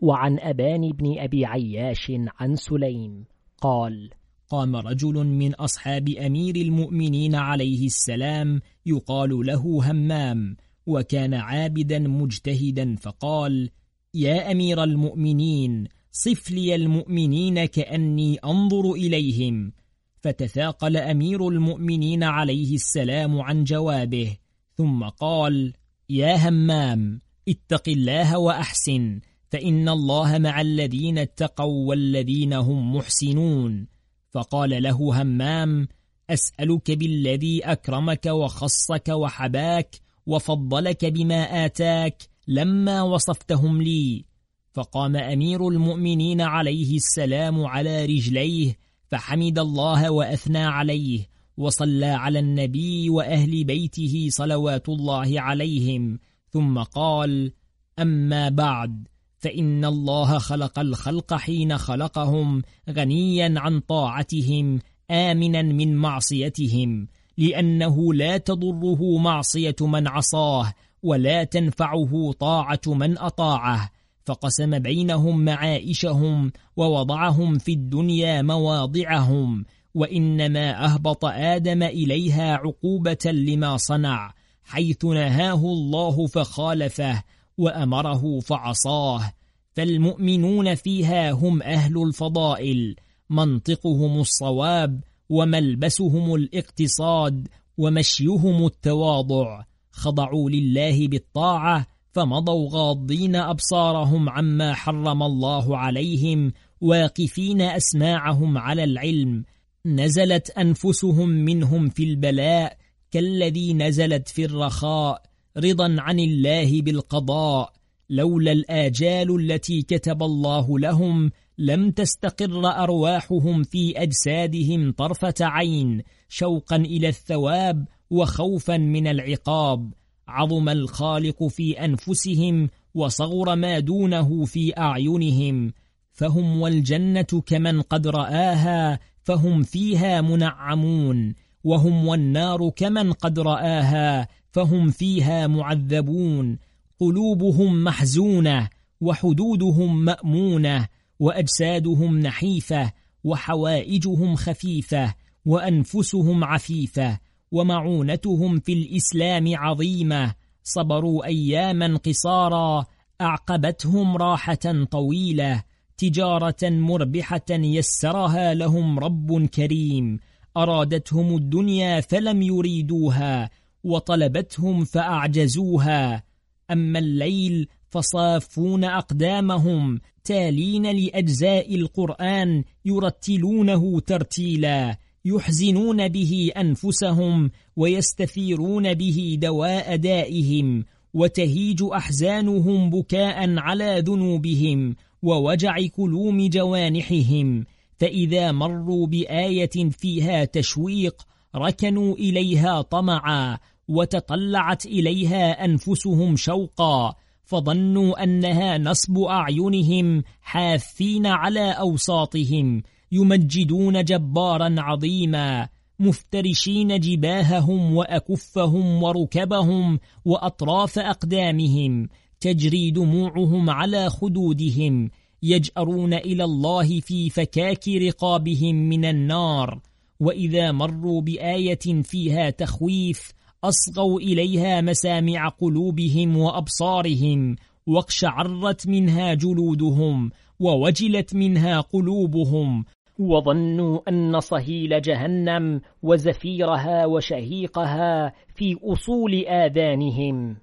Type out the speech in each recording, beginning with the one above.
وعن أبان بن أبي عياش عن سليم قال قام رجل من أصحاب أمير المؤمنين عليه السلام يقال له همام وكان عابدا مجتهدا فقال يا أمير المؤمنين صف لي المؤمنين كأني أنظر إليهم. فتثاقل أمير المؤمنين عليه السلام عن جوابه ثم قال يا همام اتق الله وأحسن فإن الله مع الذين اتقوا والذين هم محسنون. فقال له همام أسألك بالذي أكرمك وخصك وحباك وفضلك بما آتاك لما وصفتهم لي. فقام أمير المؤمنين عليه السلام على رجليه فحمد الله وأثنى عليه وصلى على النبي وأهل بيته صلوات الله عليهم ثم قال أما بعد. فإن الله خلق الخلق حين خلقهم غنيا عن طاعتهم آمنا من معصيتهم لأنه لا تضره معصية من عصاه ولا تنفعه طاعة من أطاعه فقسم بينهم معائشهم ووضعهم في الدنيا مواضعهم وإنما أهبط آدم إليها عقوبة لما صنع حيث نهاه الله فخالفه وأمره فعصاه فالمؤمنون فيها هم أهل الفضائل منطقهم الصواب وملبسهم الاقتصاد ومشيهم التواضع. خضعوا لله بالطاعة فمضوا غاضين أبصارهم عما حرم الله عليهم واقفين أسماعهم على العلم. نزلت أنفسهم منهم في البلاء كالذي نزلت في الرخاء. رضا عن الله بالقضاء لولا الآجال التي كتب الله لهم لم تستقر أرواحهم في أجسادهم طرفة عين شوقا إلى الثواب وخوفا من العقاب. عظم الخالق في أنفسهم وصغر ما دونه في أعينهم. فهم والجنة كمن قد رآها فهم فيها منعمون. وهم والنار كمن قد رآها فهم فيها معذبون قلوبهم محزونة وحدودهم مأمونة وأجسادهم نحيفة وحوائجهم خفيفة وأنفسهم عفيفة ومعونتهم في الإسلام عظيمة. صبروا أياما قصارا أعقبتهم راحة طويلة تجارة مربحة يسرها لهم رب كريم. أرادتهم الدنيا فلم يريدوها وطلبتهم فأعجزوها. أما الليل فصافون أقدامهم تالين لأجزاء القرآن يرتلونه ترتيلا. يحزنون به أنفسهم ويستثيرون به دواء دائهم وتهيج أحزانهم بكاء على ذنوبهم ووجع كلوم جوانحهم. فإذا مروا بآية فيها تشويق ركنوا إليها طمعا وتطلعت إليها أنفسهم شوقا فظنوا أنها نصب أعينهم حاثين على أوساطهم يمجدون جبارا عظيما مفترشين جباههم وأكفهم وركبهم وأطراف أقدامهم تجري دموعهم على خدودهم يجأرون إلى الله في فكاك رقابهم من النار. وإذا مروا بآية فيها تخويف أصغوا إليها مسامع قلوبهم وأبصارهم واقشعرت منها جلودهم ووجلت منها قلوبهم وظنوا أن صهيل جهنم وزفيرها وشهيقها في أصول آذانهم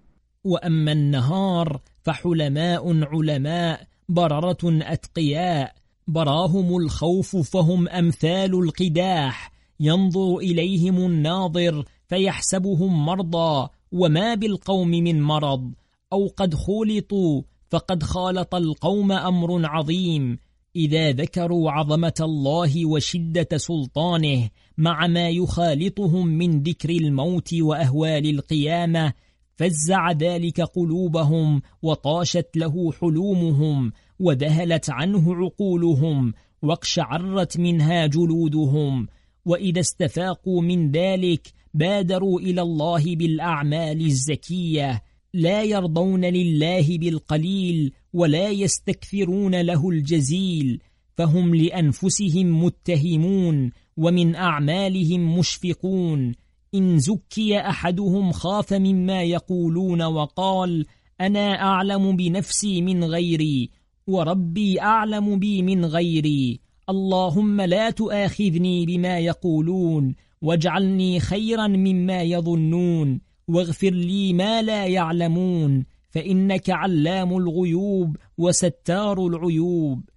وأما النهار فحلماء علماء بررة أتقياء براهم الخوف فهم أمثال القداح ينظر إليهم الناظر فيحسبهم مرضى وما بالقوم من مرض أو قد خولطوا فقد خالط القوم أمر عظيم. إذا ذكروا عظمة الله وشدة سلطانه مع ما يخالطهم من ذكر الموت وأهوال القيامة فزع ذلك قلوبهم وطاشت له حلومهم. وذهلت عنه عقولهم واقشعرت منها جلودهم. وإذا استفاقوا من ذلك بادروا إلى الله بالأعمال الزكية. لا يرضون لله بالقليل ولا يستكثرون له الجزيل. فهم لأنفسهم متهمون ومن أعمالهم مشفقون. إن زكي أحدهم خاف مما يقولون وقال أنا أعلم بنفسي من غيري وربي أعلم بي من غيري. اللهم لا تؤاخذني بما يقولون واجعلني خيرا مما يظنون واغفر لي ما لا يعلمون فإنك علام الغيوب وستار العيوب.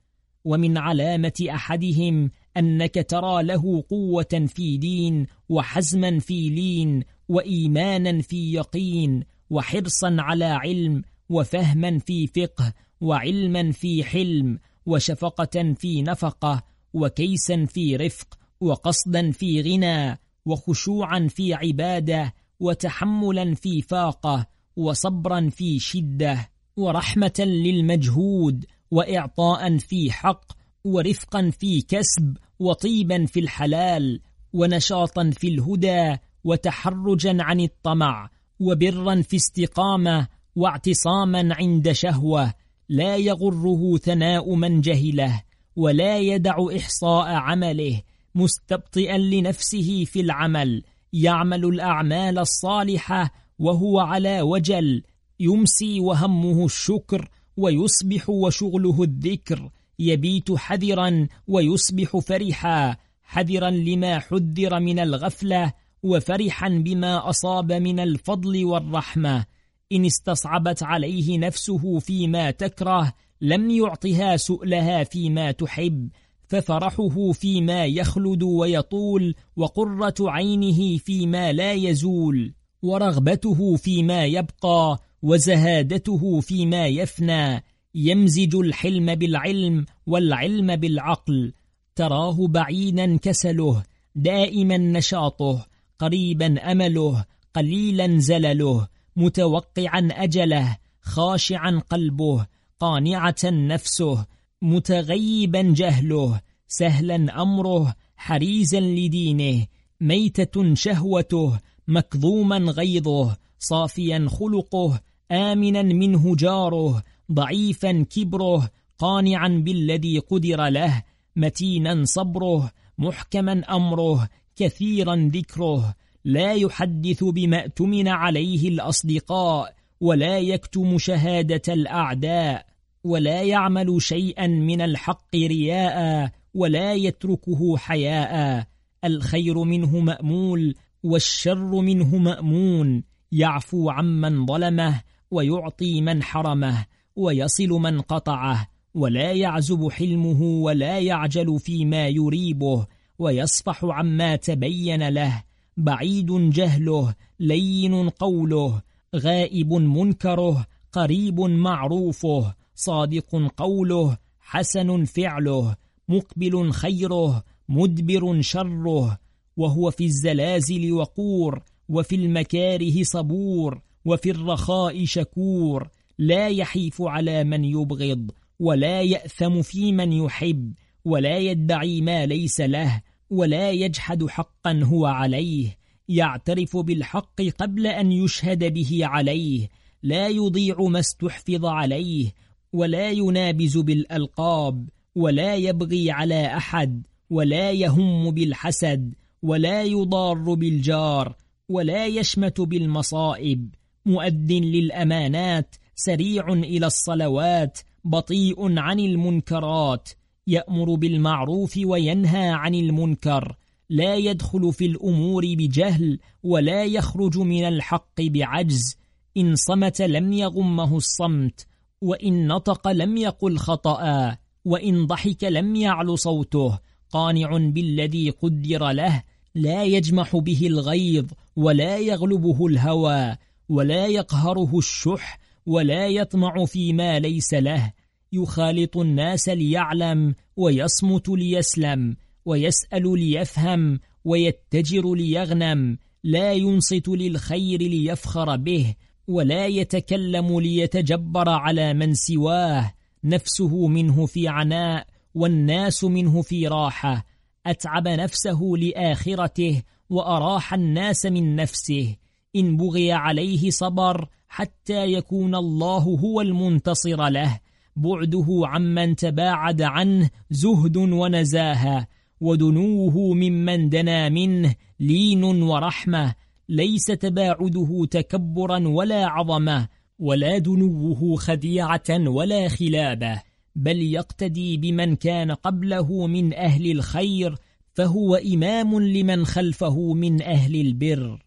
ومن علامة أحدهم أنك ترى له قوة في دين وحزما في لين وإيمانا في يقين وحرصا على علم وفهما في فقه وعلما في حلم وشفقة في نفقة وكيسا في رفق وقصدا في غنى وخشوعا في عبادة وتحملا في فاقة وصبرا في شدة ورحمة للمجهود وإعطاء في حق ورفقا في كسب وطيبا في الحلال ونشاطا في الهدى وتحرجا عن الطمع وبرا في استقامة واعتصاما عند شهوة لا يغره ثناء من جهله ولا يدع إحصاء عمله مستبطئا لنفسه في العمل يعمل الأعمال الصالحة وهو على وجل يمسي وهمه الشكر ويصبح وشغله الذكر يبيت حذرا ويصبح فرحا حذرا لما حذر من الغفلة وفرحا بما أصاب من الفضل والرحمة. إن استصعبت عليه نفسه فيما تكره لم يعطها سؤلها فيما تحب ففرحه فيما يخلد ويطول وقرة عينه فيما لا يزول ورغبته فيما يبقى وزهادته فيما يفنى يمزج الحلم بالعلم والعلم بالعقل تراه بعيدا كسله دائما نشاطه قريبا أمله قليلا زلله متوقعا أجله خاشعا قلبه قانعة نفسه متغيبا جهله سهلا أمره حريزا لدينه ميتة شهوته مكظوما غيظه صافيا خلقه آمنا منه جاره ضعيفا كبره قانعا بالذي قدر له متينا صبره محكما أمره كثيرا ذكره لا يحدث بما اؤتمن عليه الأصدقاء ولا يكتم شهادة الأعداء ولا يعمل شيئا من الحق رياء ولا يتركه حياء. الخير منه مأمول والشر منه مأمون. يعفو عمن ظلمه ويعطي من حرمه ويصل من قطعه. ولا يعزب حلمه ولا يعجل فيما يريبه ويصفح عما تبين له. بعيد جهله لين قوله غائب منكره قريب معروفه صادق قوله حسن فعله مقبل خيره مدبر شره وهو في الزلازل وقور وفي المكاره صبور وفي الرخاء شكور لا يحيف على من يبغض ولا يأثم في من يحب ولا يدعي ما ليس له ولا يجحد حقا هو عليه يعترف بالحق قبل أن يشهد به عليه لا يضيع ما استحفظ عليه ولا ينابز بالألقاب ولا يبغي على أحد ولا يهم بالحسد ولا يضار بالجار ولا يشمت بالمصائب. مؤد للأمانات سريع إلى الصلوات بطيء عن المنكرات يأمر بالمعروف وينهى عن المنكر لا يدخل في الأمور بجهل ولا يخرج من الحق بعجز. إن صمت لم يغمه الصمت وإن نطق لم يقل خطأ وإن ضحك لم يعل صوته. قانع بالذي قدر له لا يجمح به الغيظ ولا يغلبه الهوى ولا يقهره الشح ولا يطمع فيما ليس له. يخالط الناس ليعلم ويصمت ليسلم ويسأل ليفهم ويتجر ليغنم لا ينصت للخير ليفخر به ولا يتكلم ليتجبر على من سواه نفسه منه في عناء والناس منه في راحة أتعب نفسه لآخرته وأراح الناس من نفسه إن بغي عليه صبر حتى يكون الله هو المنتصر له بعده عمن تباعد عنه زهد ونزاهة ودنوه ممن دنا منه لين ورحمة ليس تباعده تكبرا ولا عظمة ولا دنوه خديعة ولا خلابة بل يقتدي بمن كان قبله من أهل الخير فهو إمام لمن خلفه من أهل البر.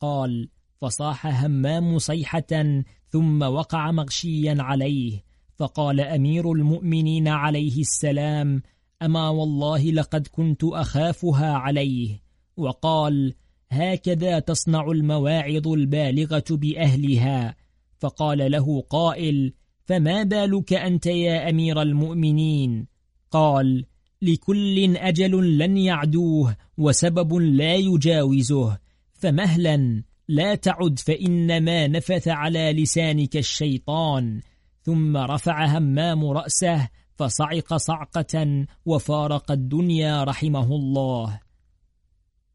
قال فصاح همام صيحة ثم وقع مغشيا عليه فقال أمير المؤمنين عليه السلام أما والله لقد كنت أخافها عليه. وقال هكذا تصنع المواعظ البالغة بأهلها. فقال له قائل فما بالك أنت يا أمير المؤمنين؟ قال لكل أجل لن يعدوه وسبب لا يجاوزه فمهلا لا تعد فإنما نفث على لسانك الشيطان. ثم رفع همام رأسه فصعق صعقة وفارق الدنيا رحمه الله.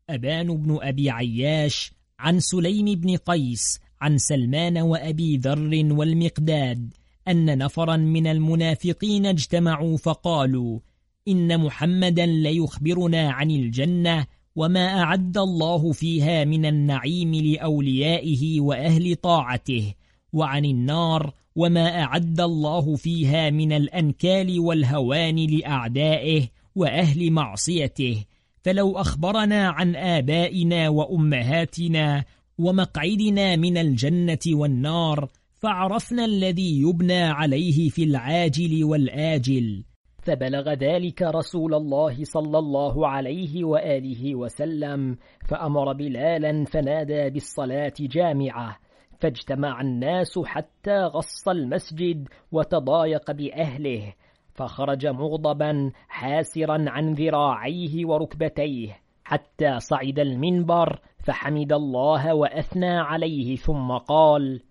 أبان بن أبي عياش عن سليم بن قيس عن سلمان وأبي ذر والمقداد أن نفرا من المنافقين اجتمعوا فقالوا إن محمدا ليخبرنا عن الجنة وما أعد الله فيها من النعيم لأوليائه وأهل طاعته وعن النار وما أعد الله فيها من الأنكال والهوان لأعدائه وأهل معصيته فلو أخبرنا عن آبائنا وأمهاتنا ومقعدنا من الجنة والنار فعرفنا الذي يبنى عليه في العاجل والآجل فبلغ ذلك رسول الله صلى الله عليه وآله وسلم فأمر بلالا فنادى بالصلاة جامعة فاجتمع الناس حتى غص المسجد وتضايق بأهله فخرج مغضبا حاسرا عن ذراعيه وركبتيه. حتى صعد المنبر فحمد الله وأثنى عليه ثم قال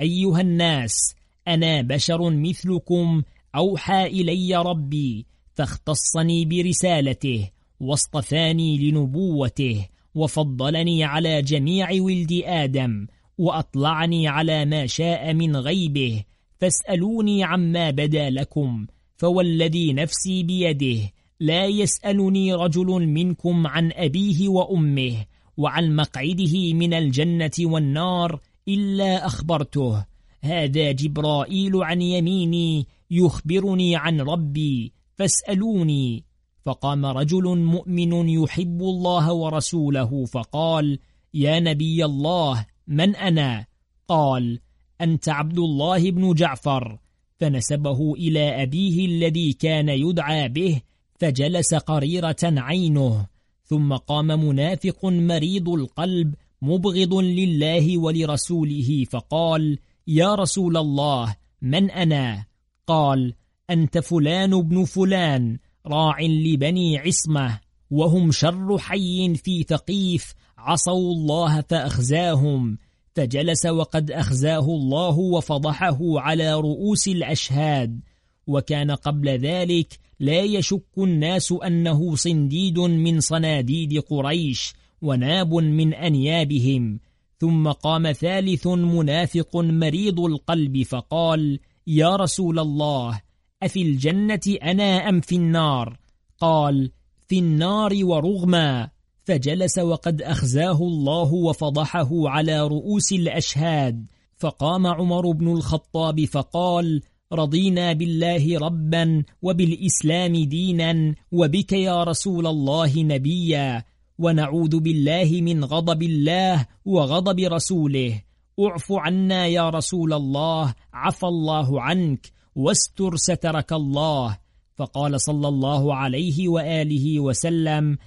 أيها الناس أنا بشر مثلكم أوحى إلي ربي فاختصني برسالته واصطفاني لنبوته وفضلني على جميع ولد آدم وأطلعني على ما شاء من غيبه فاسألوني عما بدا لكم فوالذي نفسي بيده لا يسألني رجل منكم عن أبيه وأمه وعن مقعده من الجنة والنار إلا أخبرته. هذا جبرائيل عن يميني يخبرني عن ربي فاسألوني. فقام رجل مؤمن يحب الله ورسوله فقال يا نبي الله من أنا؟ قال أنت عبد الله بن جعفر فنسبه إلى أبيه الذي كان يدعى به فجلس قريرة عينه ثم قام منافق مريض القلب مبغض لله ولرسوله فقال يا رسول الله من أنا؟ قال أنت فلان بن فلان راع لبني عصمة وهم شر حي في ثقيف عصوا الله فأخزاهم فجلس وقد أخزاه الله وفضحه على رؤوس الأشهاد. وكان قبل ذلك لا يشك الناس أنه صنديد من صناديد قريش وناب من أنيابهم. ثم قام ثالث منافق مريض القلب فقال يا رسول الله أفي الجنة أنا أم في النار؟ قال في النار ورغما. فجلس وقد أخزاه الله وفضحه على رؤوس الأشهاد. فقام عمر بن الخطاب فقال رضينا بالله ربا وبالإسلام دينا وبك يا رسول الله نبيا ونعوذ بالله من غضب الله وغضب رسوله. اعف عنا يا رسول الله عفى الله عنك واستر سترك الله. فقال صلى الله عليه وآله وسلم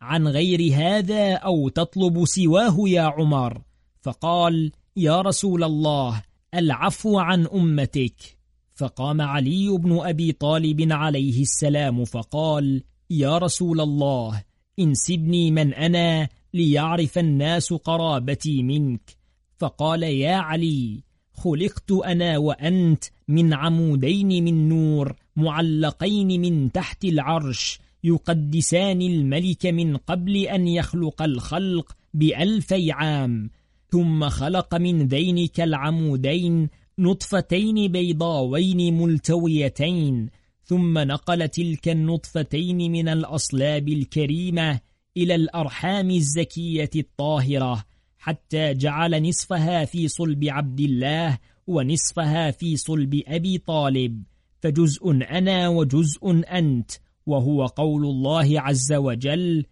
عن غير هذا أو تطلب سواه يا عمر. فقال يا رسول الله العفو عن أمتك. فقام علي بن أبي طالب عليه السلام فقال يا رسول الله انسبني من أنا ليعرف الناس قرابتي منك. فقال يا علي خلقت أنا وأنت من عمودين من نور معلقين من تحت العرش يقدسان الملك من قبل أن يخلق الخلق بألفي عام. ثم خلق من ذينك العمودين نطفتين بيضاوين ملتويتين. ثم نقل تلك النطفتين من الأصلاب الكريمة إلى الأرحام الزكية الطاهرة حتى جعل نصفها في صلب عبد الله ونصفها في صلب أبي طالب. فجزء أنا وجزء أنت. وهو قول الله عز وجل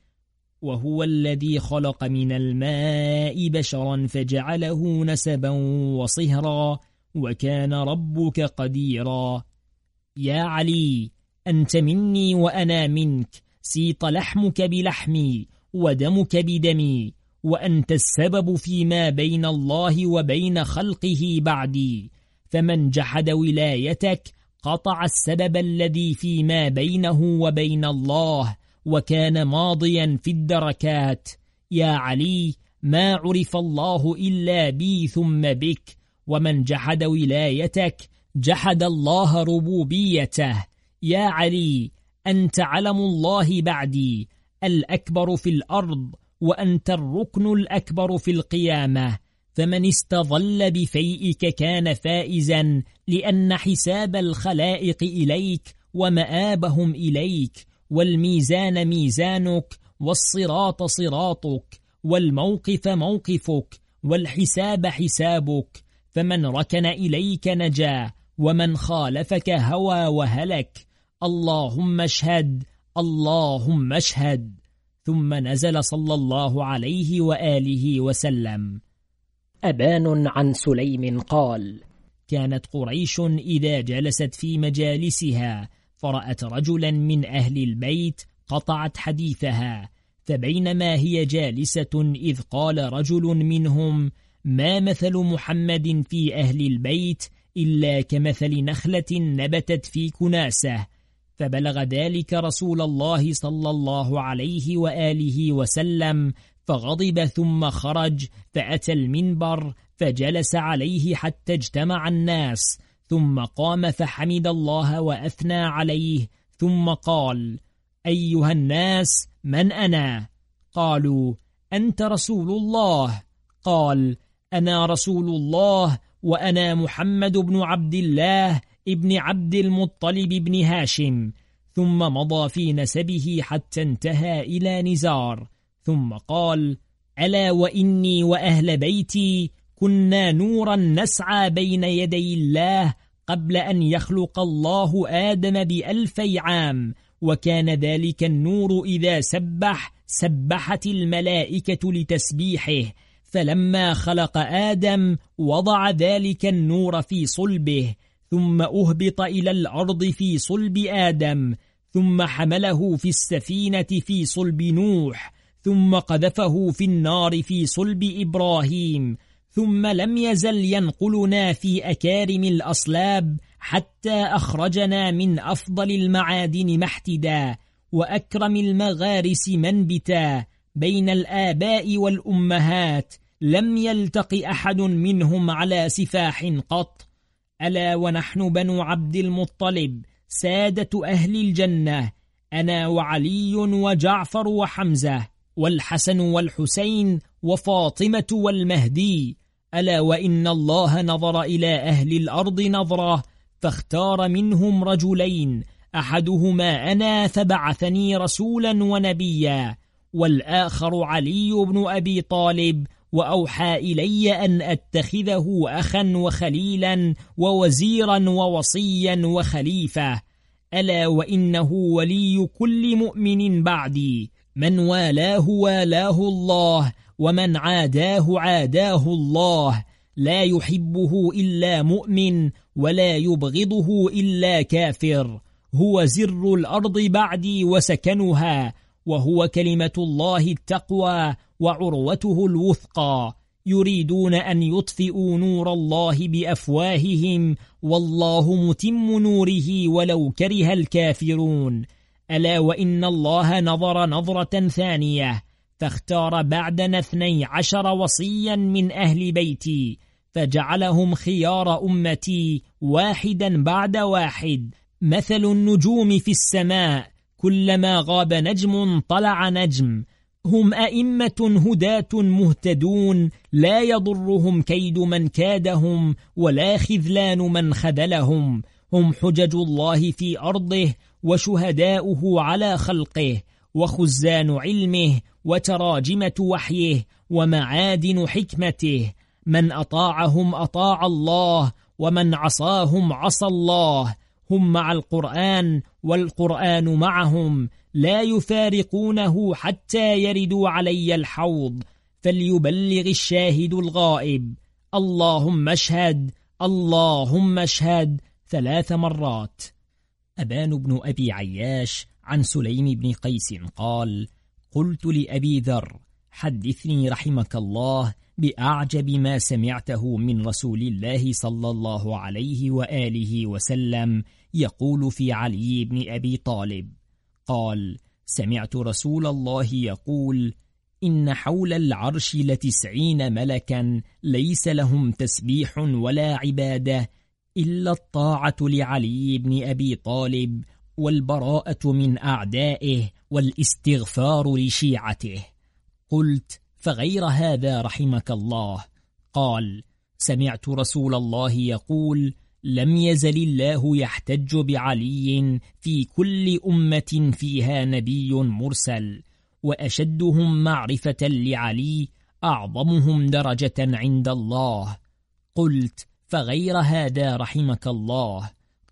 وهو الذي خلق من الماء بشرا فجعله نسبا وصهرا وكان ربك قديرا. يا علي أنت مني وأنا منك سيط لحمك بلحمي ودمك بدمي وأنت السبب فيما بين الله وبين خلقه بعدي. فمن جحد ولايتك قطع السبب الذي فيما بينه وبين الله وكان ماضيا في الدركات. يا علي ما عرف الله إلا بي ثم بك ومن جحد ولايتك جحد الله ربوبيته. يا علي أنت علم الله بعدي الأكبر في الأرض وأنت الركن الأكبر في القيامة. فمن استظل بفيئك كان فائزا لأن حساب الخلائق إليك ومآبهم إليك والميزان ميزانك والصراط صراطك والموقف موقفك والحساب حسابك فمن ركن إليك نجا ومن خالفك هوى وهلك. اللهم اشهد اللهم اشهد. ثم نزل صلى الله عليه وآله وسلم. أبان عن سليم قال كانت قريش إذا جلست في مجالسها فرأت رجلا من أهل البيت قطعت حديثها فبينما هي جالسة إذ قال رجل منهم ما مثل محمد في أهل البيت إلا كمثل نخلة نبتت في كناسة فبلغ ذلك رسول الله صلى الله عليه وآله وسلم فغضب ثم خرج فأتى المنبر فجلس عليه حتى اجتمع الناس ثم قام فحمد الله وأثنى عليه ثم قال أيها الناس من أنا؟ قالوا أنت رسول الله قال أنا رسول الله وأنا محمد بن عبد الله ابن عبد المطلب بن هاشم ثم مضى في نسبه حتى انتهى إلى نزار ثم قال ألا وإني وأهل بيتي كنا نورا نسعى بين يدي الله قبل أن يخلق الله آدم بألفي عام وكان ذلك النور إذا سبح سبحت الملائكة لتسبيحه فلما خلق آدم وضع ذلك النور في صلبه ثم أهبط إلى الأرض في صلب آدم ثم حمله في السفينة في صلب نوح ثم قذفه في النار في صلب إبراهيم ثم لم يزل ينقلنا في أكارم الأصلاب حتى أخرجنا من أفضل المعادن محتدا وأكرم المغارس منبتا بين الآباء والأمهات لم يلتق أحد منهم على سفاح قط. ألا ونحن بنو عبد المطلب سادة أهل الجنة أنا وعلي وجعفر وحمزة. والحسن والحسين وفاطمة والمهدي ألا وإن الله نظر إلى أهل الأرض نظرة فاختار منهم رجلين أحدهما أنا فبعثني رسولا ونبيا والآخر علي بن أبي طالب وأوحى إلي أن أتخذه أخا وخليلا ووزيرا ووصيا وخليفة ألا وإنه ولي كل مؤمن بعدي. من والاه والاه الله ومن عاداه عاداه الله. لا يحبه إلا مؤمن ولا يبغضه إلا كافر. هو زر الأرض بعدي وسكنها وهو كلمة الله التقوى وعروته الوثقى. يريدون أن يطفئوا نور الله بأفواههم والله متم نوره ولو كره الكافرون. ألا وإن الله نظر نظرة ثانية فاختار بعدنا اثني عشر وصيا من أهل بيتي فجعلهم خيار أمتي واحدا بعد واحد. مثل النجوم في السماء كلما غاب نجم طلع نجم. هم أئمة هداة مهتدون لا يضرهم كيد من كادهم ولا خذلان من خذلهم. هم حجج الله في أرضه وشهداؤه على خلقه وخزان علمه وتراجمة وحيه ومعادن حكمته. من أطاعهم أطاع الله ومن عصاهم عصى الله. هم مع القرآن والقرآن معهم. لا يفارقونه حتى يردوا علي الحوض. فليبلغ الشاهد الغائب. اللهم اشهد اللهم اشهد ثلاث مرات. أبان بن أبي عياش عن سليم بن قيس قال قلت لأبي ذر حدثني رحمك الله بأعجب ما سمعته من رسول الله صلى الله عليه وآله وسلم يقول في علي بن أبي طالب. قال سمعت رسول الله يقول إن حول العرش لتسعين ملكا ليس لهم تسبيح ولا عبادة إلا الطاعة لعلي بن أبي طالب والبراءة من أعدائه والاستغفار لشيعته. قلت فغير هذا رحمك الله. قال سمعت رسول الله يقول لم يزل الله يحتج بعلي في كل أمة فيها نبي مرسل وأشدهم معرفة لعلي أعظمهم درجة عند الله. قلت فغير هذا رحمك الله.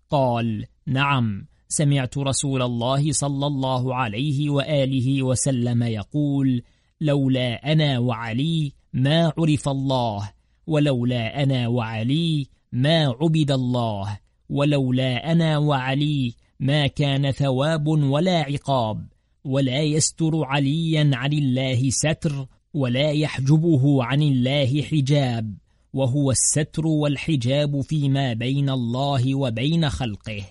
قال نعم سمعت رسول الله صلى الله عليه وآله وسلم يقول لولا أنا وعلي ما عرف الله ولولا أنا وعلي ما عبد الله ولولا أنا وعلي ما كان ثواب ولا عقاب ولا يستر عليا عن الله ستر ولا يحجبه عن الله حجاب. وهو الستر والحجاب فيما بين الله وبين خلقه.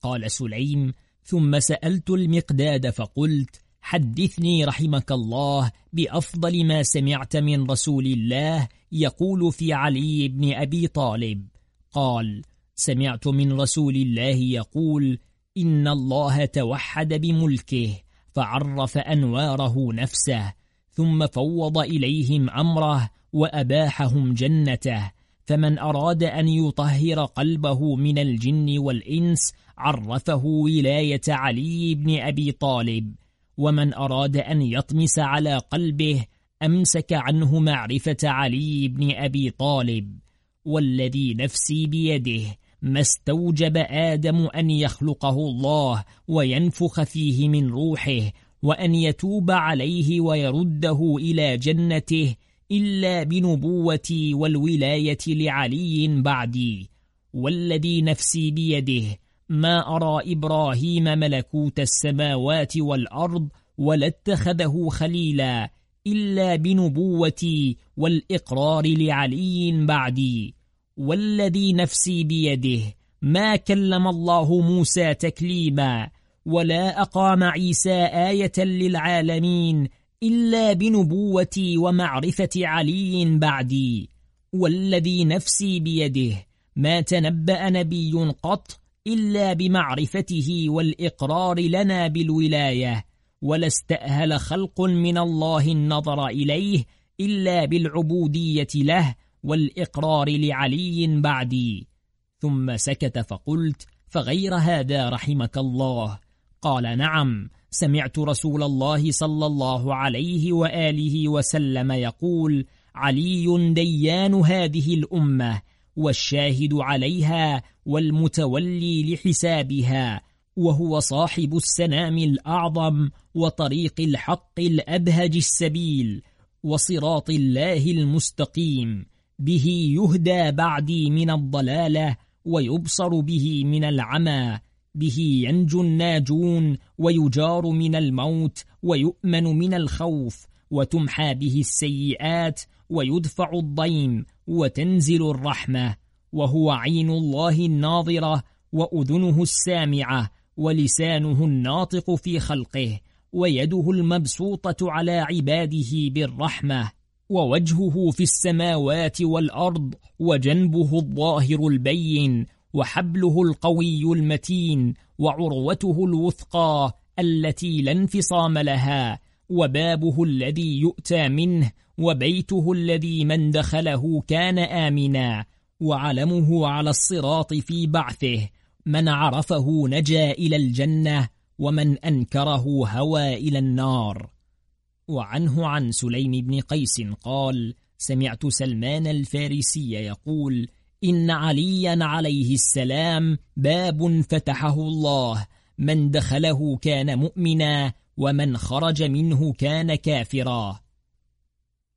قال سليم ثم سألت المقداد فقلت حدثني رحمك الله بأفضل ما سمعت من رسول الله يقول في علي بن أبي طالب. قال سمعت من رسول الله يقول إن الله توحد بملكه فعرف أنواره نفسه ثم فوض إليهم أمره وأباحهم جنته فمن أراد أن يطهر قلبه من الجن والإنس عرفه ولاية علي بن أبي طالب. ومن أراد أن يطمس على قلبه أمسك عنه معرفة علي بن أبي طالب. والذي نفسي بيده ما استوجب آدم أن يخلقه الله وينفخ فيه من روحه وأن يتوب عليه ويرده إلى جنته إلا بنبوتي والولاية لعلي بعدي والذي نفسي بيده ما أرى إبراهيم ملكوت السماوات والأرض ولا اتخذه خليلا إلا بنبوتي والإقرار لعلي بعدي والذي نفسي بيده ما كلم الله موسى تكليما ولا أقام عيسى آية للعالمين إلا بنبوتي ومعرفة علي بعدي والذي نفسي بيده ما تنبأ نبي قط إلا بمعرفته والإقرار لنا بالولاية ولا استأهل خلق من الله النظر إليه إلا بالعبودية له والإقرار لعلي بعدي. ثم سكت فقلت فغير هذا رحمك الله؟ قال نعم. سمعت رسول الله صلى الله عليه وآله وسلم يقول علي ديان هذه الأمة والشاهد عليها والمتولي لحسابها وهو صاحب السنام الأعظم وطريق الحق الأبهج السبيل وصراط الله المستقيم به يهدى بعدي من الضلالة ويبصر به من العمى به ينجو الناجون ويجار من الموت ويؤمن من الخوف وتمحى به السيئات ويدفع الضيم وتنزل الرحمة وهو عين الله الناظرة وأذنه السامعة ولسانه الناطق في خلقه ويده المبسوطة على عباده بالرحمة ووجهه في السماوات والأرض وجنبه الظاهر البين وحبله القوي المتين وعروته الوثقى التي لا انفصام لها وبابه الذي يؤتى منه وبيته الذي من دخله كان آمنا وعلمه على الصراط في بعثه من عرفه نجا إلى الجنة ومن أنكره هوى إلى النار. وعنه عن سليم بن قيس قال سمعت سلمان الفارسي يقول إن عليا عليه السلام باب فتحه الله. من دخله كان مؤمنا ومن خرج منه كان كافرا.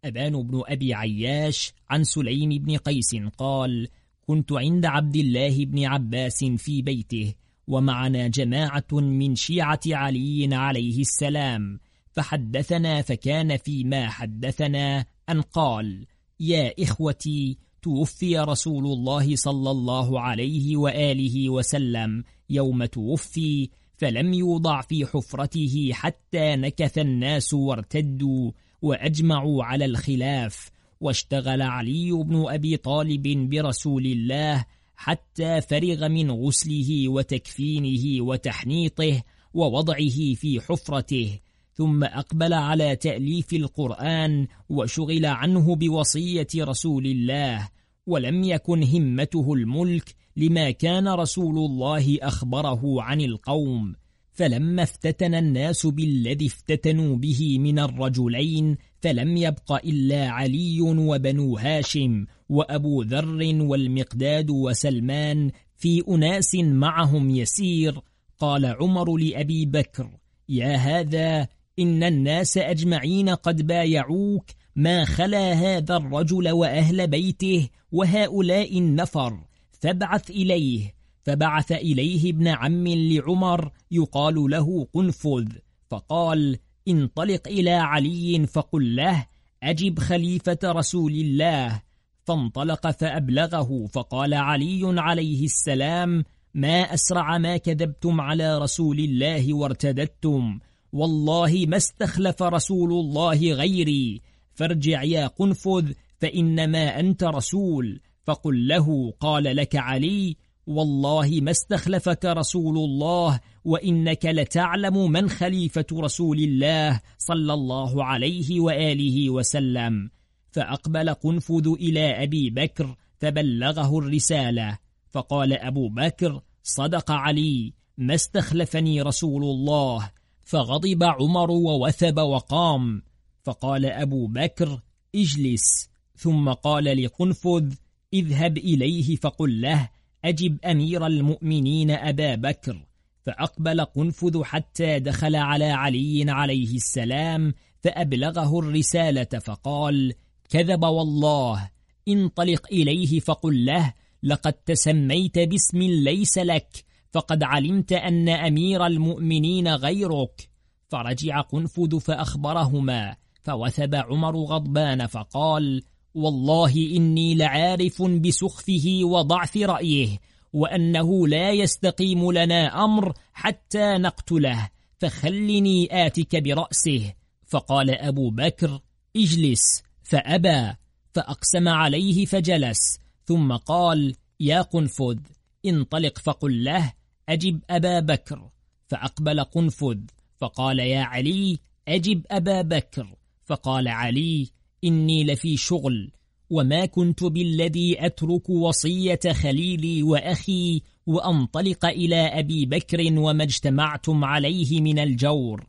أبان بن أبي عياش عن سليم بن قيس قال كنت عند عبد الله بن عباس في بيته ومعنا جماعة من شيعة علي عليه السلام فحدثنا فكان فيما حدثنا أن قال يا إخوتي توفي رسول الله صلى الله عليه وآله وسلم. يوم توفي فلم يوضع في حفرته حتى نكث الناس وارتدوا وأجمعوا على الخلاف. واشتغل علي بن أبي طالب برسول الله حتى فرغ من غسله وتكفينه وتحنيطه ووضعه في حفرته. ثم أقبل على تأليف القرآن وشغل عنه بوصية رسول الله. ولم يكن همته الملك لما كان رسول الله أخبره عن القوم. فلما افتتن الناس بالذي افتتنوا به من الرجلين فلم يبق إلا علي وبنو هاشم وأبو ذر والمقداد وسلمان في أناس معهم يسير. قال عمر لأبي بكر يا هذا إن الناس أجمعين قد بايعوك ما خلا هذا الرجل وأهل بيته وهؤلاء النفر. فابعث إليه. فبعث إليه ابن عم لعمر يقال له قنفذ. فقال انطلق إلى علي فقل له أجب خليفة رسول الله. فانطلق فأبلغه فقال علي عليه السلام ما أسرع ما كذبتم على رسول الله وارتددتم. والله ما استخلف رسول الله غيري. فارجع يا قنفذ فإنما أنت رسول. فقل له قال لك علي والله ما استخلفك رسول الله وإنك لتعلم من خليفة رسول الله صلى الله عليه وآله وسلم. فأقبل قنفذ إلى أبي بكر فبلغه الرسالة. فقال أبو بكر صدق علي ما استخلفني رسول الله. فغضب عمر ووثب وقام. فقال أبو بكر اجلس. ثم قال لقنفذ اذهب إليه فقل له أجب أمير المؤمنين أبا بكر. فأقبل قنفذ حتى دخل على علي عليه السلام فأبلغه الرسالة فقال كذب والله انطلق إليه فقل له لقد تسميت باسم ليس لك فقد علمت أن أمير المؤمنين غيرك. فرجع قنفذ فأخبرهما فوثب عمر غضبان فقال والله إني لعارف بسخفه وضعف رأيه وأنه لا يستقيم لنا أمر حتى نقتله فخلني آتك برأسه. فقال أبو بكر اجلس. فأبى فأقسم عليه فجلس ثم قال يا قنفذ انطلق فقل له أجب أبا بكر. فأقبل قنفذ فقال يا علي أجب أبا بكر. فقال علي إني لفي شغل وما كنت بالذي أترك وصية خليلي وأخي وأنطلق إلى أبي بكر وما اجتمعتم عليه من الجور.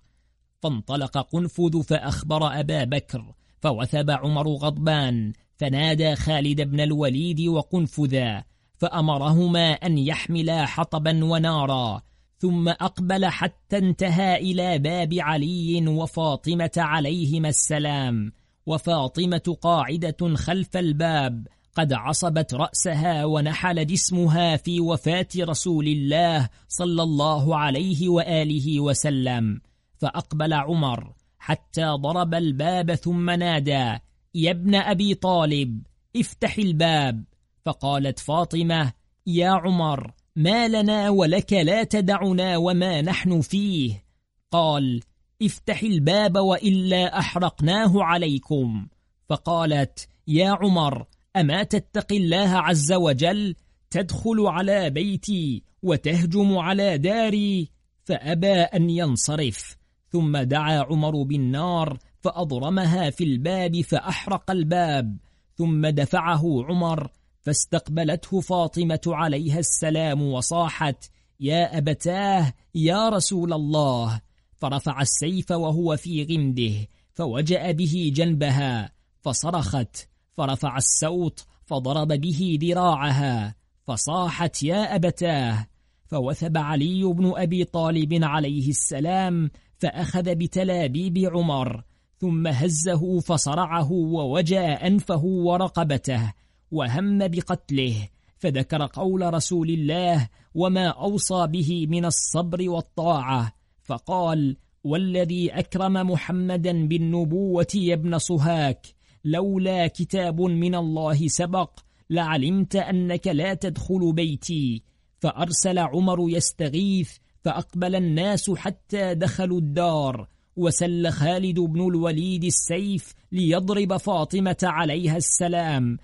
فانطلق قنفذ فأخبر أبا بكر فوثب عمر غضبان فنادى خالد بن الوليد وقنفذا فأمرهما أن يحملا حطبا ونارا. ثم أقبل حتى انتهى إلى باب علي وفاطمة عليهما السلام. وفاطمة قاعدة خلف الباب قد عصبت رأسها ونحل جسمها في وفاة رسول الله صلى الله عليه وآله وسلم. فأقبل عمر حتى ضرب الباب ثم نادى يا ابن أبي طالب افتح الباب. فقالت فاطمة يا عمر ما لنا ولك لا تدعنا وما نحن فيه. قال افتح الباب وإلا أحرقناه عليكم. فقالت يا عمر أما تتق الله عز وجل؟ تدخل على بيتي وتهجم على داري. فأبى أن ينصرف. ثم دعا عمر بالنار فأضرمها في الباب فأحرق الباب. ثم دفعه عمر فاستقبلته فاطمة عليها السلام وصاحت يا أبتاه يا رسول الله. فرفع السيف وهو في غمده فوجأ به جنبها فصرخت فرفع السوط فضرب به ذراعها فصاحت يا أبتاه. فوثب علي بن أبي طالب عليه السلام فأخذ بتلابيب عمر ثم هزه فصرعه ووجأ أنفه ورقبته وهم بقتله فذكر قول رسول الله وما أوصى به من الصبر والطاعة فقال والذي أكرم محمدا بالنبوة يا ابن صهاك لولا كتاب من الله سبق لعلمت أنك لا تدخل بيتي. فأرسل عمر يستغيث فأقبل الناس حتى دخلوا الدار وسل خالد بن الوليد السيف ليضرب فاطمة عليها السلام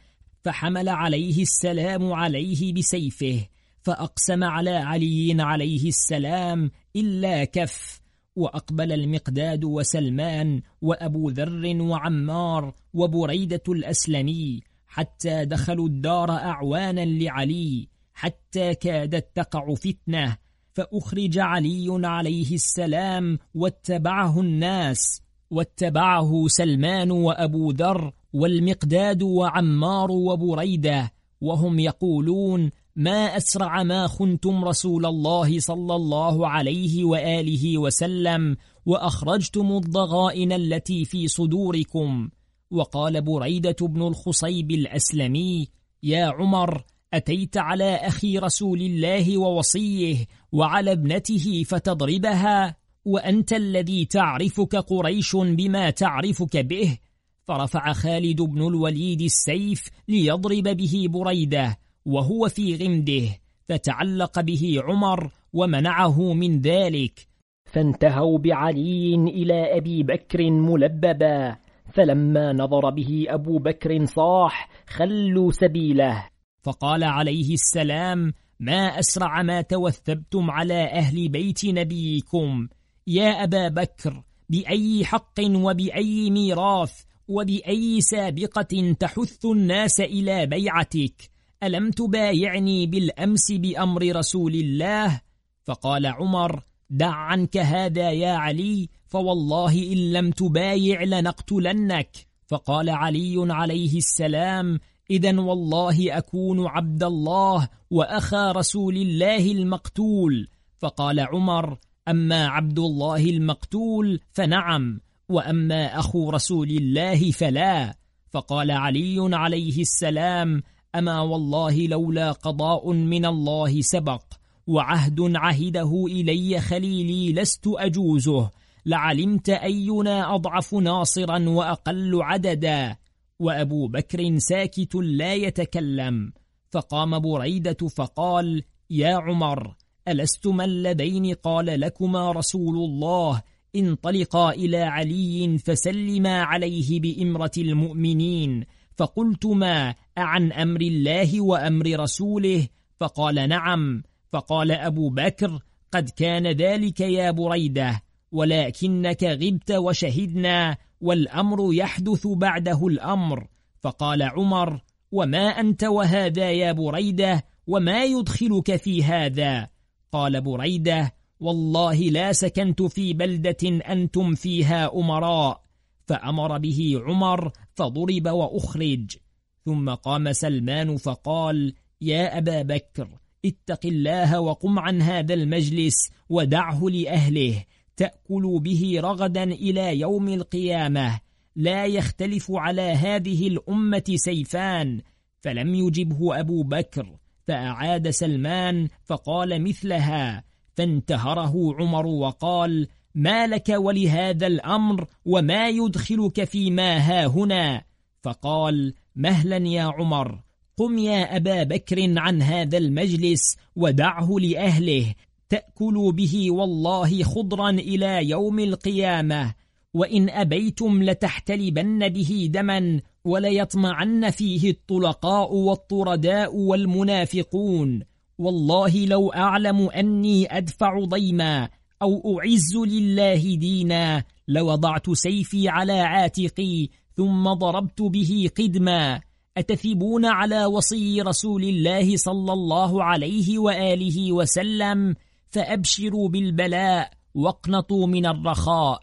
فحمل عليه السلام عليه بسيفه فأقسم على علي عليه السلام إلا كف وأقبل المقداد وسلمان وأبو ذر وعمار وبريدة الأسلمي حتى دخلوا الدار أعوانا لعلي حتى كادت تقع فتنة فأخرج علي عليه السلام واتبعه الناس واتبعه سلمان وأبو ذر والمقداد وعمار وبريدة وهم يقولون ما أسرع ما خنتم رسول الله صلى الله عليه وآله وسلم وأخرجتم الضغائن التي في صدوركم. وقال بريدة بن الخصيب الأسلمي يا عمر أتيت على أخي رسول الله ووصيه وعلى ابنته فتضربها وأنت الذي تعرفك قريش بما تعرفك به فرفع خالد بن الوليد السيف ليضرب به بريدة وهو في غمده فتعلق به عمر ومنعه من ذلك. فانتهوا بعلي إلى أبي بكر ملببا فلما نظر به أبو بكر صاح خلوا سبيله. فقال عليه السلام ما أسرع ما توثبتم على أهل بيت نبيكم. يا أبا بكر بأي حق وبأي ميراث وبأي سابقة تحث الناس إلى بيعتك؟ ألم تبايعني بالأمس بأمر رسول الله؟ فقال عمر دع عنك هذا يا علي فوالله إن لم تبايع لنقتلنك. فقال علي عليه السلام إذا والله أكون عبد الله وأخا رسول الله المقتول. فقال عمر أما عبد الله المقتول فنعم وأما أخو رسول الله فلا. فقال علي عليه السلام أما والله لولا قضاء من الله سبق وعهد عهده إلي خليلي لست أجوزه. لعلمت أينا أضعف ناصرا وأقل عددا. وأبو بكر ساكت لا يتكلم. فقام بريدة فقال يا عمر ألستما اللذين قال لكما رسول الله. انطلقا إلى علي فسلما عليه بإمرة المؤمنين. فقلتما أعن أمر الله وأمر رسوله؟ فقال نعم. فقال أبو بكر قد كان ذلك يا بريدة ولكنك غبت وشهدنا والأمر يحدث بعده الأمر. فقال عمر وما أنت وهذا يا بريدة؟ وما يدخلك في هذا؟ قال بريدة والله لا سكنت في بلدة أنتم فيها أمراء. فأمر به عمر فضرب وأخرج. ثم قام سلمان فقال يا أبا بكر اتق الله وقم عن هذا المجلس ودعه لأهله. تأكل به رغدا إلى يوم القيامة. لا يختلف على هذه الأمة سيفان. فلم يجبه أبو بكر فأعاد سلمان فقال مثلها فانتهره عمر وقال ما لك ولهذا الأمر وما يدخلك فيما ها هنا؟ فقال مهلا يا عمر قم يا أبا بكر عن هذا المجلس ودعه لأهله تأكلوا به والله خضرا إلى يوم القيامة وإن أبيتم لتحتلبن به دما وليطمعن فيه الطلقاء والطرداء والمنافقون. والله لو أعلم أني أدفع ضيما أو أعز لله دينا لوضعت سيفي على عاتقي ثم ضربت به قدما. أتثبون على وصي رسول الله صلى الله عليه وآله وسلم؟ فأبشروا بالبلاء واقنطوا من الرخاء.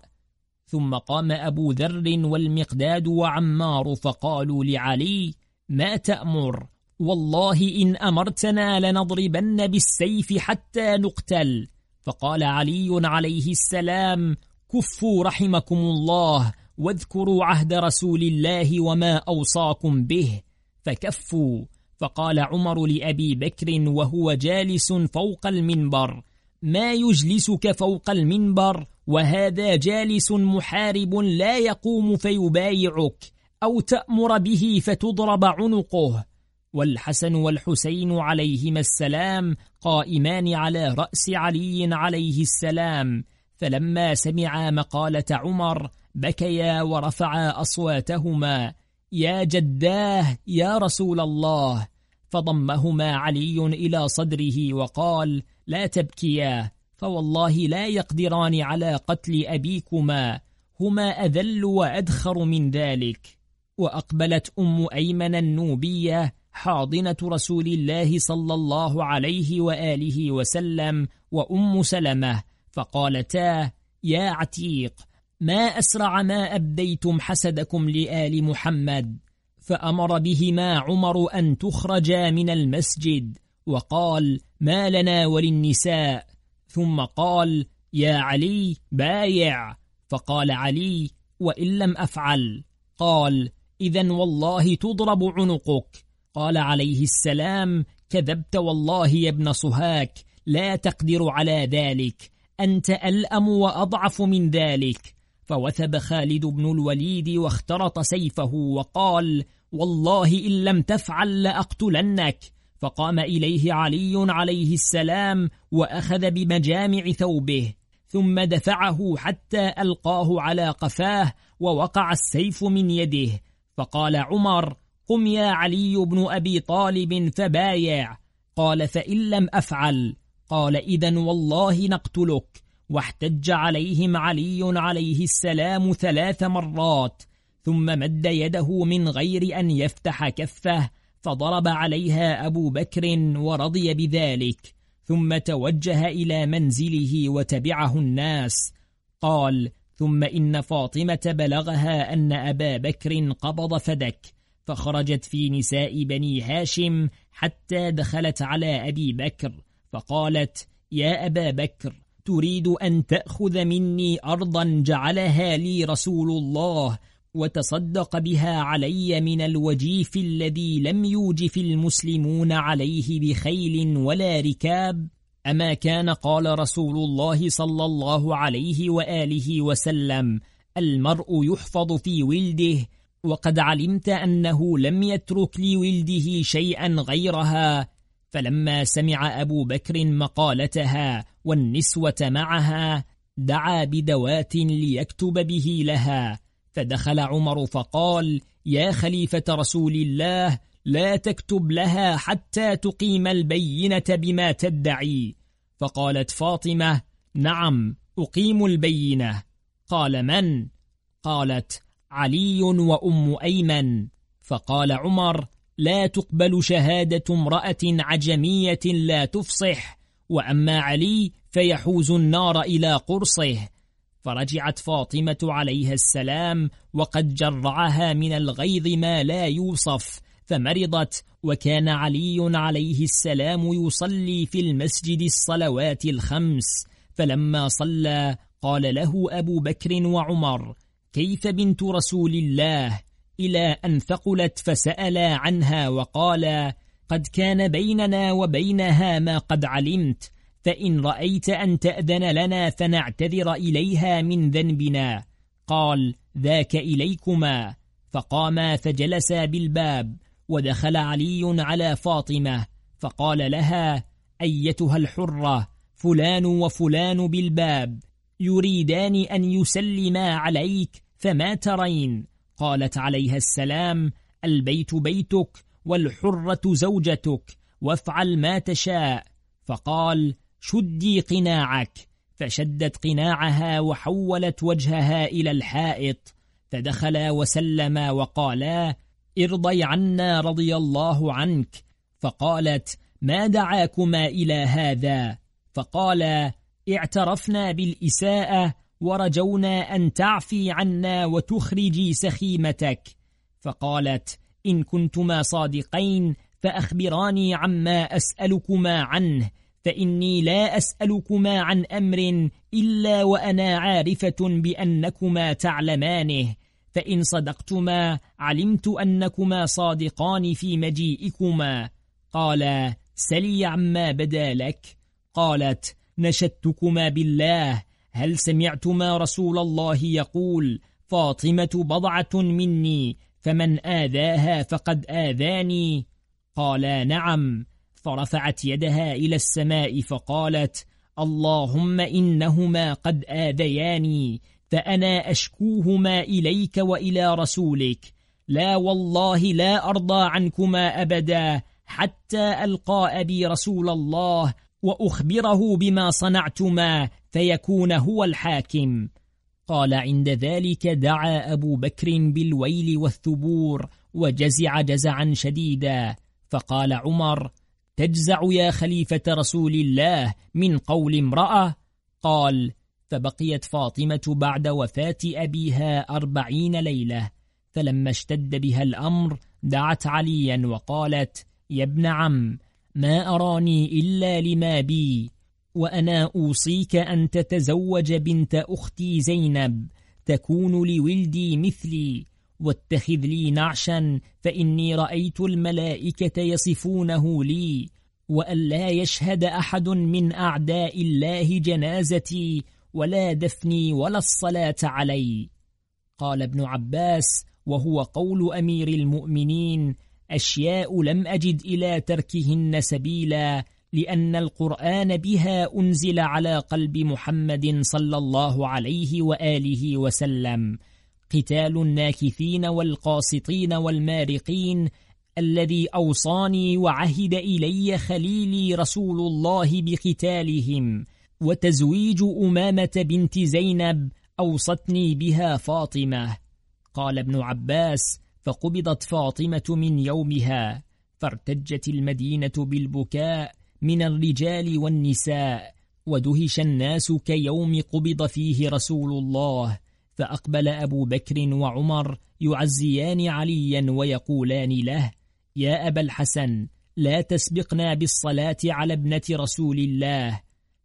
ثم قام أبو ذر والمقداد وعمار فقالوا لعلي ما تأمر؟ والله إن أمرتنا لنضربن بالسيف حتى نقتل. فقال علي عليه السلام كفوا رحمكم الله واذكروا عهد رسول الله وما أوصاكم به. فكفوا. فقال عمر لأبي بكر وهو جالس فوق المنبر ما يجلسك فوق المنبر وهذا جالس محارب لا يقوم فيبايعك أو تأمر به فتضرب عنقه. والحسن والحسين عليهما السلام قائمان على رأس علي عليه السلام. فلما سمعا مقالة عمر بكيا ورفعا أصواتهما. يا جداه يا رسول الله. فضمهما علي إلى صدره وقال لا تبكيا فوالله لا يقدران على قتل أبيكما. هما أذل وأدخر من ذلك. وأقبلت أم أيمن النوبية حاضنة رسول الله صلى الله عليه وآله وسلم وأم سلمة فقالتا يا عتيق ما أسرع ما أبديتم حسدكم لآل محمد فأمر بهما عمر أن تخرجا من المسجد وقال ما لنا وللنساء ثم قال يا علي بايع. فقال علي وإن لم أفعل. قال إذا والله تضرب عنقك. قال عليه السلام كذبت والله يا ابن صهاك لا تقدر على ذلك أنت ألأم وأضعف من ذلك. فوثب خالد بن الوليد واخترط سيفه وقال والله إن لم تفعل لأقتلنك. فقام إليه علي عليه السلام وأخذ بمجامع ثوبه ثم دفعه حتى ألقاه على قفاه ووقع السيف من يده. فقال عمر قم يا علي بن أبي طالب فبايع. قال فإن لم أفعل. قال إذا والله نقتلك. واحتج عليهم علي عليه السلام ثلاث مرات. ثم مد يده من غير أن يفتح كفه فضرب عليها أبو بكر ورضي بذلك. ثم توجه إلى منزله وتبعه الناس. قال ثم إن فاطمة بلغها أن أبا بكر قبض فدك. فخرجت في نساء بني هاشم حتى دخلت على أبي بكر فقالت يا أبا بكر تريد أن تأخذ مني أرضا جعلها لي رسول الله وتصدق بها علي من الوجيف الذي لم يوجف المسلمون عليه بخيل ولا ركاب؟ أما كان قال رسول الله صلى الله عليه وآله وسلم المرء يحفظ في ولده وقد علمت أنه لم يترك لولده شيئا غيرها. فلما سمع أبو بكر مقالتها والنسوة معها دعا بدوات ليكتب به لها. فدخل عمر فقال يا خليفة رسول الله لا تكتب لها حتى تقيم البينة بما تدعي. فقالت فاطمة نعم أقيم البينة. قال من؟ قالت علي وأم أيمن. فقال عمر لا تقبل شهادة امرأة عجمية لا تفصح وأما علي فيحوز النار إلى قرصه. فرجعت فاطمة عليها السلام وقد جرعها من الغيظ ما لا يوصف فمرضت وكان علي عليه السلام يصلي في المسجد الصلوات الخمس. فلما صلى قال له أبو بكر وعمر كيف بنت رسول الله إلى أن ثقلت فسألا عنها وقالا قد كان بيننا وبينها ما قد علمت فإن رأيت أن تأذن لنا فنعتذر إليها من ذنبنا. قال ذاك إليكما. فقاما فجلسا بالباب ودخل علي على فاطمة. فقال لها أيتها الحرة فلان وفلان بالباب. يريدان أن يسلما عليك فما ترين؟ قالت عليها السلام البيت بيتك والحرة زوجتك وافعل ما تشاء. فقال شدي قناعك. فشدت قناعها وحولت وجهها إلى الحائط. فدخلا وسلما وقالا ارضي عنا رضي الله عنك. فقالت ما دعاكما إلى هذا؟ فقال اعترفنا بالإساءة ورجونا أن تعفي عنا وتخرجي سخيمتك. فقالت إن كنتما صادقين فأخبراني عما أسألكما عنه فإني لا أسألكما عن أمر إلا وأنا عارفة بأنكما تعلمانه. فإن صدقتما علمت أنكما صادقان في مجيئكما. قال سلي عما بدا لك. قالت نشدتكما بالله. هل سمعتما رسول الله يقول فاطمة بضعة مني فمن آذاها فقد آذاني؟ قالا نعم. فرفعت يدها إلى السماء فقالت اللهم إنهما قد آذياني فأنا أشكوهما إليك وإلى رسولك. لا والله لا أرضى عنكما أبدا حتى ألقى أبي رسول الله وأخبره بما صنعتما فيكون هو الحاكم. قال عند ذلك دعا أبو بكر بالويل والثبور وجزع جزعا شديدا. فقال عمر تجزع يا خليفة رسول الله من قول امرأة؟ قال فبقيت فاطمة بعد وفاة أبيها أربعين ليلة. فلما اشتد بها الأمر دعت عليا وقالت يا ابن عم ما أراني إلا لما بي وأنا أوصيك أن تتزوج بنت أختي زينب تكون لولدي مثلي واتخذ لي نعشا فإني رأيت الملائكة يصفونه لي وأن لا يشهد أحد من أعداء الله جنازتي ولا دفني ولا الصلاة علي. قال ابن عباس وهو قول أمير المؤمنين أشياء لم أجد إلى تركهن سبيلا لأن القرآن بها أنزل على قلب محمد صلى الله عليه وآله وسلم. قتال الناكثين والقاسطين والمارقين الذي أوصاني وعهد إلي خليلي رسول الله بقتالهم وتزويج أمامة بنت زينب أوصتني بها فاطمة. قال ابن عباس فقبضت فاطمة من يومها فارتجت المدينة بالبكاء من الرجال والنساء ودهش الناس كيوم قبض فيه رسول الله فأقبل أبو بكر وعمر يعزيان عليا ويقولان له يا أبا الحسن لا تسبقنا بالصلاة على ابنة رسول الله.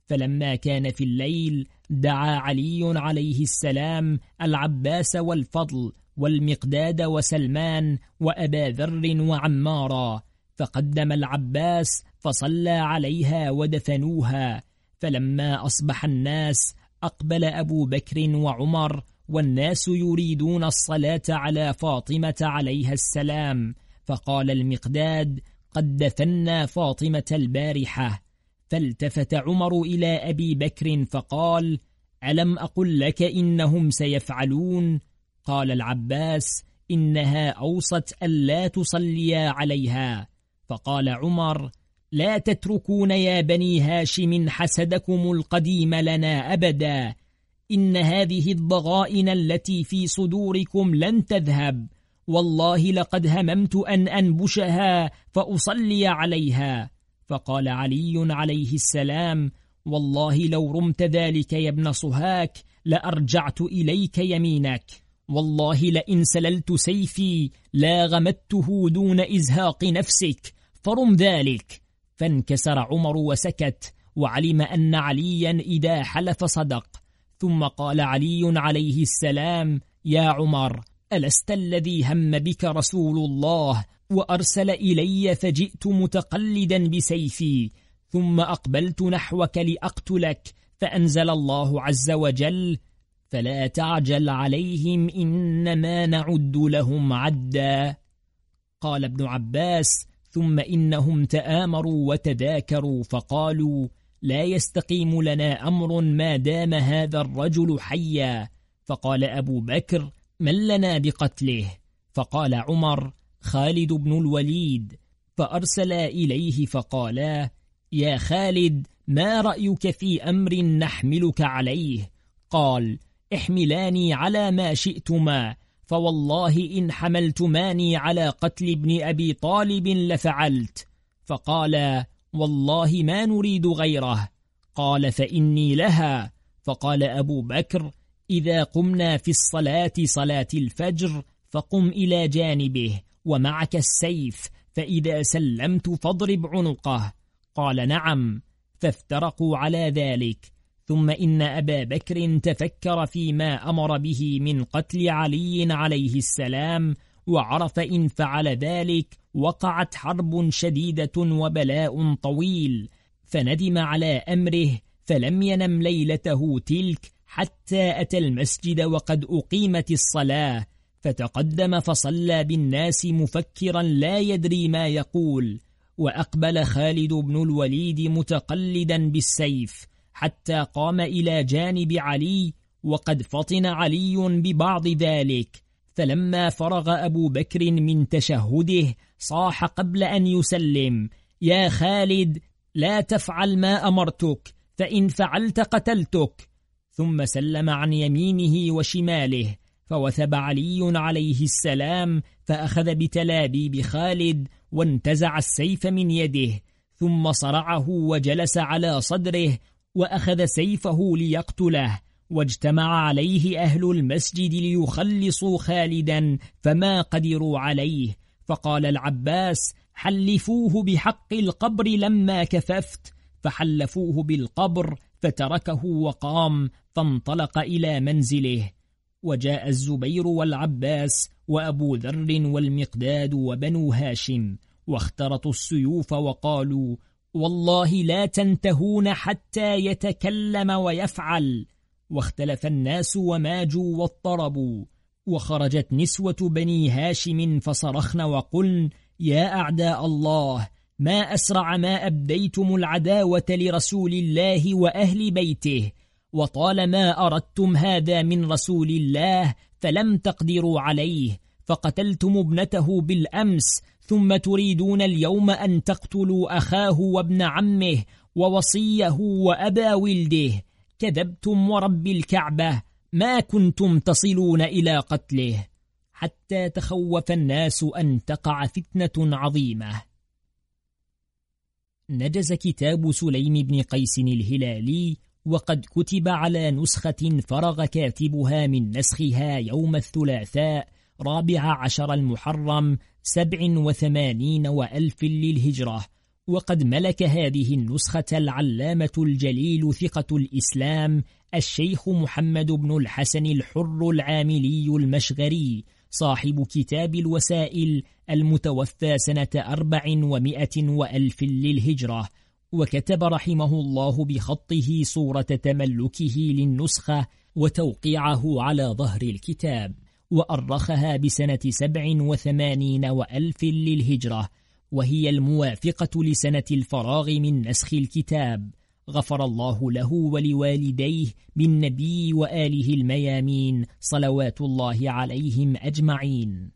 فلما كان في الليل دعا علي عليه السلام العباس والفضل والمقداد وسلمان وأبا ذر وعمارا. فقدم العباس فصلى عليها ودفنوها. فلما أصبح الناس أقبل أبو بكر وعمر والناس يريدون الصلاة على فاطمة عليها السلام. فقال المقداد قد دفنا فاطمة البارحة فالتفت عمر إلى أبي بكر فقال ألم أقل لك إنهم سيفعلون؟ قال العباس إنها أوصت ألا تصليا عليها. فقال عمر لا تتركون يا بني هاشم حسدكم القديم لنا أبدا. إن هذه الضغائن التي في صدوركم لن تذهب. والله لقد هممت أن أنبشها فأصلي عليها. فقال علي عليه السلام والله لو رمت ذلك يا ابن صهاك لأرجعت إليك يمينك. والله لئن سللت سيفي لا غمدته دون إزهاق نفسك. فرم ذلك. فانكسر عمر وسكت وعلم أن عليا إذا حلف صدق. ثم قال علي عليه السلام يا عمر ألست الذي هم بك رسول الله؟ وأرسل إلي فجئت متقلدا بسيفي. ثم أقبلت نحوك لأقتلك فأنزل الله عز وجل فلا تعجل عليهم إنما نعد لهم عدا. قال ابن عباس ثم إنهم تآمروا وتذاكروا فقالوا لا يستقيم لنا أمر ما دام هذا الرجل حيا. فقال أبو بكر من لنا بقتله؟ فقال عمر خالد بن الوليد. فأرسلا إليه فقالا يا خالد ما رأيك في أمر نحملك عليه؟ قال احملاني على ما شئتما فوالله إن حملتماني على قتل ابن أبي طالب لفعلت. فقال والله ما نريد غيره. قال فإني لها. فقال أبو بكر إذا قمنا في الصلاة صلاة الفجر فقم إلى جانبه ومعك السيف فإذا سلمت فاضرب عنقه. قال نعم. فافترقوا على ذلك. ثم إن أبا بكر تفكر فيما أمر به من قتل علي عليه السلام وعرف إن فعل ذلك وقعت حرب شديدة وبلاء طويل فندم على أمره فلم ينم ليلته تلك حتى أتى المسجد وقد أقيمت الصلاة فتقدم فصلى بالناس مفكرا لا يدري ما يقول وأقبل خالد بن الوليد متقلدا بالسيف حتى قام إلى جانب علي وقد فطن علي ببعض ذلك. فلما فرغ أبو بكر من تشهده صاح قبل أن يسلم يا خالد لا تفعل ما أمرتك فإن فعلت قتلتك. ثم سلم عن يمينه وشماله فوثب علي عليه السلام فأخذ بتلابيب خالد وانتزع السيف من يده ثم صرعه وجلس على صدره وأخذ سيفه ليقتله واجتمع عليه أهل المسجد ليخلصوا خالدا فما قدروا عليه. فقال العباس حلفوه بحق القبر لما كففت. فحلفوه بالقبر فتركه وقام فانطلق إلى منزله. وجاء الزبير والعباس وأبو ذر والمقداد وبنو هاشم واخترطوا السيوف وقالوا والله لا تنتهون حتى يتكلم ويفعل. واختلف الناس وماجوا واضطربوا. وخرجت نسوة بني هاشم فصرخن وقلن يا أعداء الله ما أسرع ما أبديتم العداوة لرسول الله وأهل بيته. وطالما أردتم هذا من رسول الله فلم تقدروا عليه. فقتلتم ابنته بالأمس ثم تريدون اليوم أن تقتلوا أخاه وابن عمه ووصيه وأبا ولده. كذبتم ورب الكعبة. ما كنتم تصلون إلى قتله. حتى تخوف الناس أن تقع فتنة عظيمة. نجز كتاب سليم بن قيس الهلالي وقد كتب على نسخة فرغ كاتبها من نسخها يوم الثلاثاء رابع عشر المحرم سبع وثمانين وألف للهجرة. وقد ملك هذه النسخة العلامة الجليل ثقة الإسلام الشيخ محمد بن الحسن الحر العاملي المشغري صاحب كتاب الوسائل المتوفى سنة أربع ومائة وألف للهجرة. وكتب رحمه الله بخطه صورة تملكه للنسخة وتوقيعه على ظهر الكتاب. وأرخها بسنة سبع وثمانين وألف للهجرة وهي الموافقة لسنة الفراغ من نسخ الكتاب. غفر الله له ولوالديه بالنبي وآله الميامين صلوات الله عليهم أجمعين.